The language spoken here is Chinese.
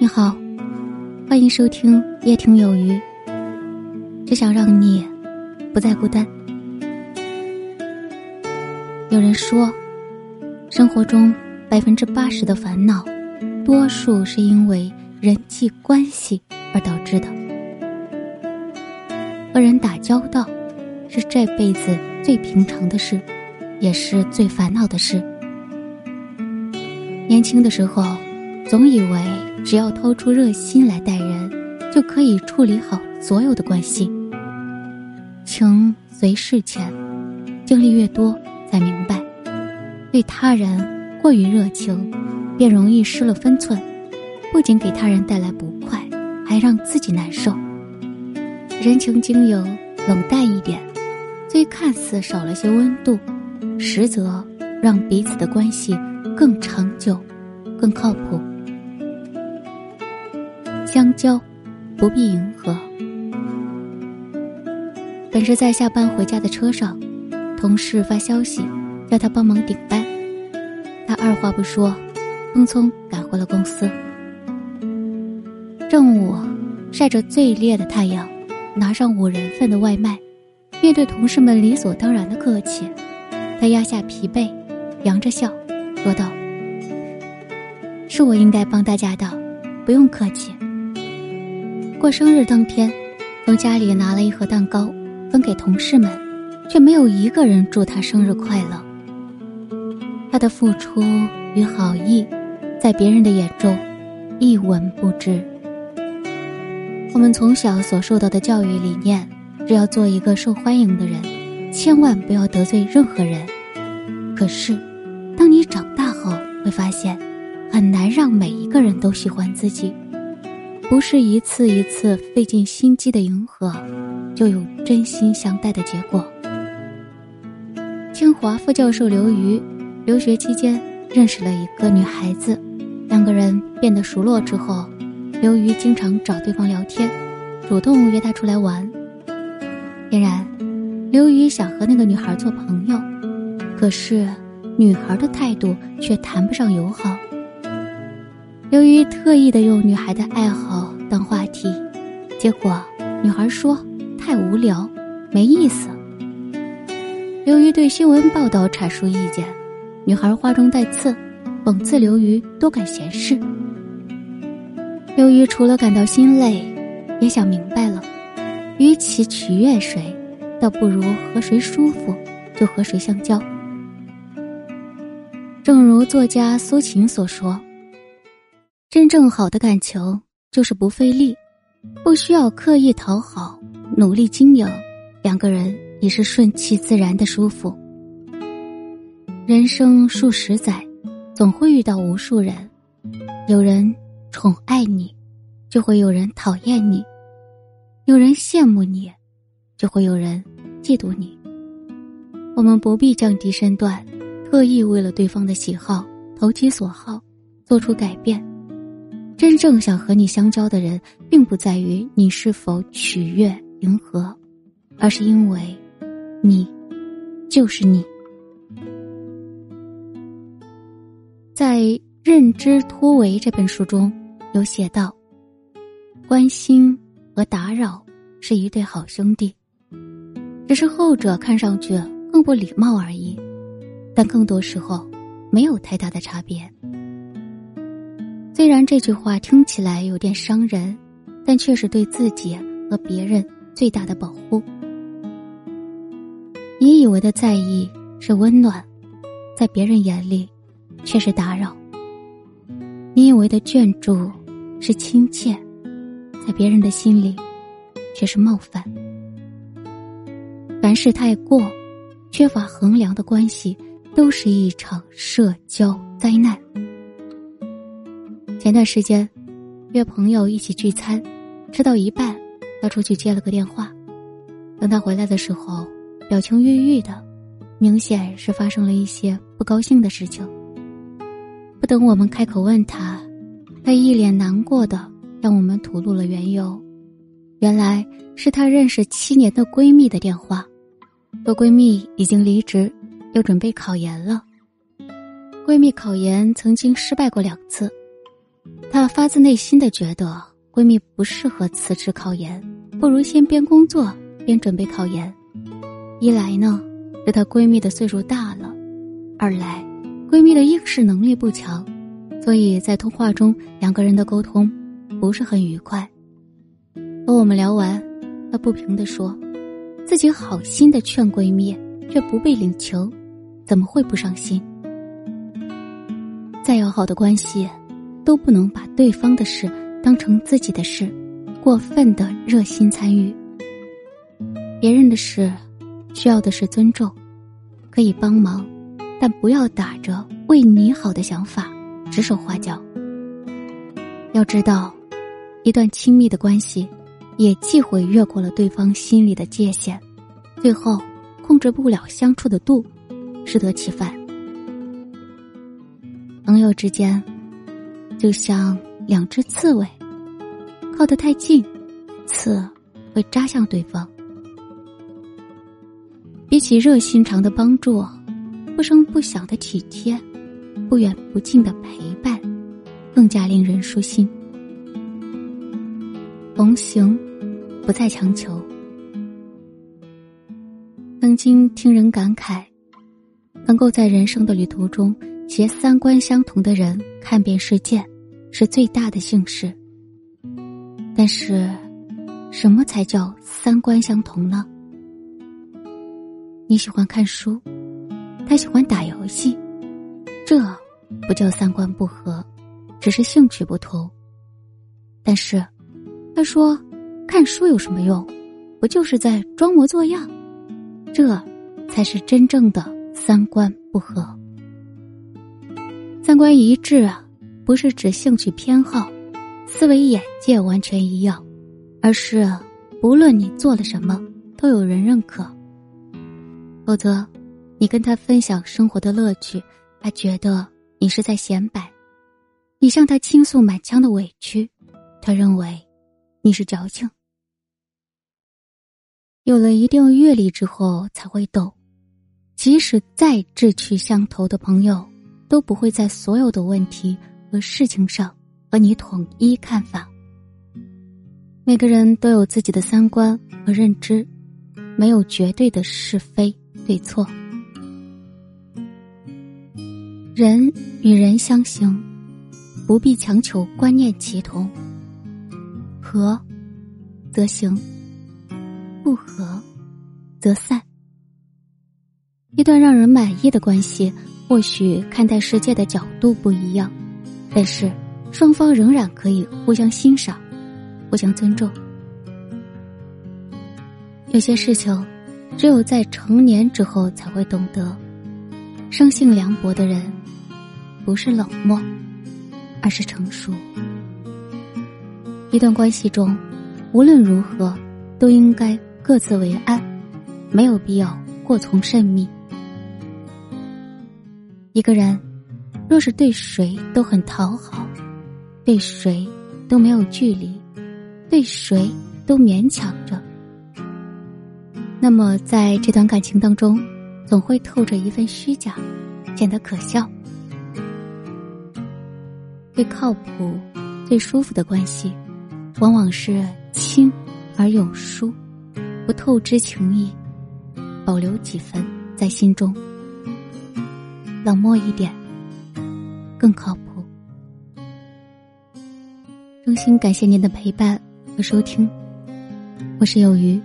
你好，欢迎收听夜听有余。只想让你不再孤单。有人说，生活中百分之八十的烦恼，多数是因为人际关系而导致的。和人打交道，是这辈子最平常的事，也是最烦恼的事。年轻的时候。总以为只要掏出热心来待人，就可以处理好所有的关系。情随事迁，经历越多，才明白，对他人过于热情，便容易失了分寸，不仅给他人带来不快，还让自己难受。人情经营冷淡一点，虽看似少了些温度，实则让彼此的关系更长久，更靠谱。相交，不必迎合。本是在下班回家的车上，同事发消息叫他帮忙顶班，他二话不说，匆匆赶回了公司。正午，晒着最烈的太阳，拿上五人份的外卖，面对同事们理所当然的客气，他压下疲惫，扬着笑，说道：“是我应该帮大家的，不用客气。”过生日当天，从家里拿了一盒蛋糕，分给同事们，却没有一个人祝他生日快乐。他的付出与好意，在别人的眼中一文不值。我们从小所受到的教育理念，只要做一个受欢迎的人，千万不要得罪任何人。可是，当你长大后，会发现，很难让每一个人都喜欢自己。不是一次一次费尽心机的迎合，就有真心相待的结果。清华副教授刘瑜，留学期间认识了一个女孩子，两个人变得熟络之后，刘瑜经常找对方聊天，主动约她出来玩。显然，刘瑜想和那个女孩做朋友，可是女孩的态度却谈不上友好。由于特意的用女孩的爱好当话题，结果女孩说太无聊，没意思。由于对新闻报道阐述意见，女孩话中带刺，讽刺刘瑜多管闲事。刘瑜除了感到心累，也想明白了，与其取悦谁，倒不如和谁舒服就和谁相交。正如作家苏秦所说。真正好的感情就是不费力，不需要刻意讨好，努力经营，两个人也是顺其自然的舒服。人生数十载，总会遇到无数人，有人宠爱你，就会有人讨厌你；有人羡慕你，就会有人嫉妒你。我们不必降低身段，特意为了对方的喜好投其所好，做出改变。真正想和你相交的人，并不在于你是否取悦迎合，而是因为，你，就是你。在《认知突围》这本书中有写道：“关心和打扰是一对好兄弟，只是后者看上去更不礼貌而已，但更多时候没有太大的差别。”虽然这句话听起来有点伤人，但却是对自己和别人最大的保护。你以为的在意是温暖，在别人眼里却是打扰；你以为的眷注是亲切，在别人的心里却是冒犯。凡事太过，缺乏衡量的关系，都是一场社交灾难。前段时间，约朋友一起聚餐，吃到一半，他出去接了个电话。等他回来的时候，表情郁郁的，明显是发生了一些不高兴的事情。不等我们开口问他，他一脸难过的向我们吐露了缘由。原来是他认识七年的闺蜜的电话，说闺蜜已经离职，又准备考研了。闺蜜考研曾经失败过两次。她发自内心的觉得闺蜜不适合辞职考研，不如先边工作边准备考研。一来呢，是她闺蜜的岁数大了；二来，闺蜜的应试能力不强，所以在通话中两个人的沟通不是很愉快。和我们聊完，她不平地说：“自己好心的劝闺蜜，却不被领情，怎么会不伤心？再要好的关系，都不能把对方的事当成自己的事，过分的热心参与。别人的事。”需要的是尊重，可以帮忙，但不要打着为你好的想法指手画脚。要知道，一段亲密的关系，也忌讳越过了对方心里的界限，最后控制不了相处的度，适得其反。朋友之间，就像两只刺猬，靠得太近，刺会扎向对方。比起热心肠的帮助，不声不响的体贴，不远不近的陪伴，更加令人舒心。同行，不再强求。曾经听人感慨，能够在人生的旅途中携三观相同的人看遍世界，是最大的幸事。但是，什么才叫三观相同呢？你喜欢看书，他喜欢打游戏，这不叫三观不合，只是兴趣不同。但是，他说看书有什么用？不就是在装模作样？这才是真正的三观不合。三观一致啊，不是指兴趣偏好、思维眼界完全一样，而是不论你做了什么，都有人认可。否则，你跟他分享生活的乐趣，他觉得你是在显摆；你向他倾诉满腔的委屈，他认为你是矫情。有了一定阅历之后，才会懂，即使再志趣相投的朋友，都不会在所有的问题和事情上和你统一看法。每个人都有自己的三观和认知，没有绝对的是非。对错，人与人相行，不必强求观念齐同。合，则行；不合，则散。一段让人满意的关系，或许看待世界的角度不一样，但是双方仍然可以互相欣赏，互相尊重。有些事情。只有在成年之后才会懂得，生性凉薄的人，不是冷漠，而是成熟。一段关系中，无论如何都应该各自为安，没有必要过从甚密。一个人若是对谁都很讨好，对谁都没有距离，对谁都勉强着。那么，在这段感情当中，总会透着一份虚假，显得可笑。最靠谱、最舒服的关系，往往是亲而有疏，不透支情谊，保留几分在心中。冷漠一点，更靠谱。衷心感谢您的陪伴和收听，我是有鱼。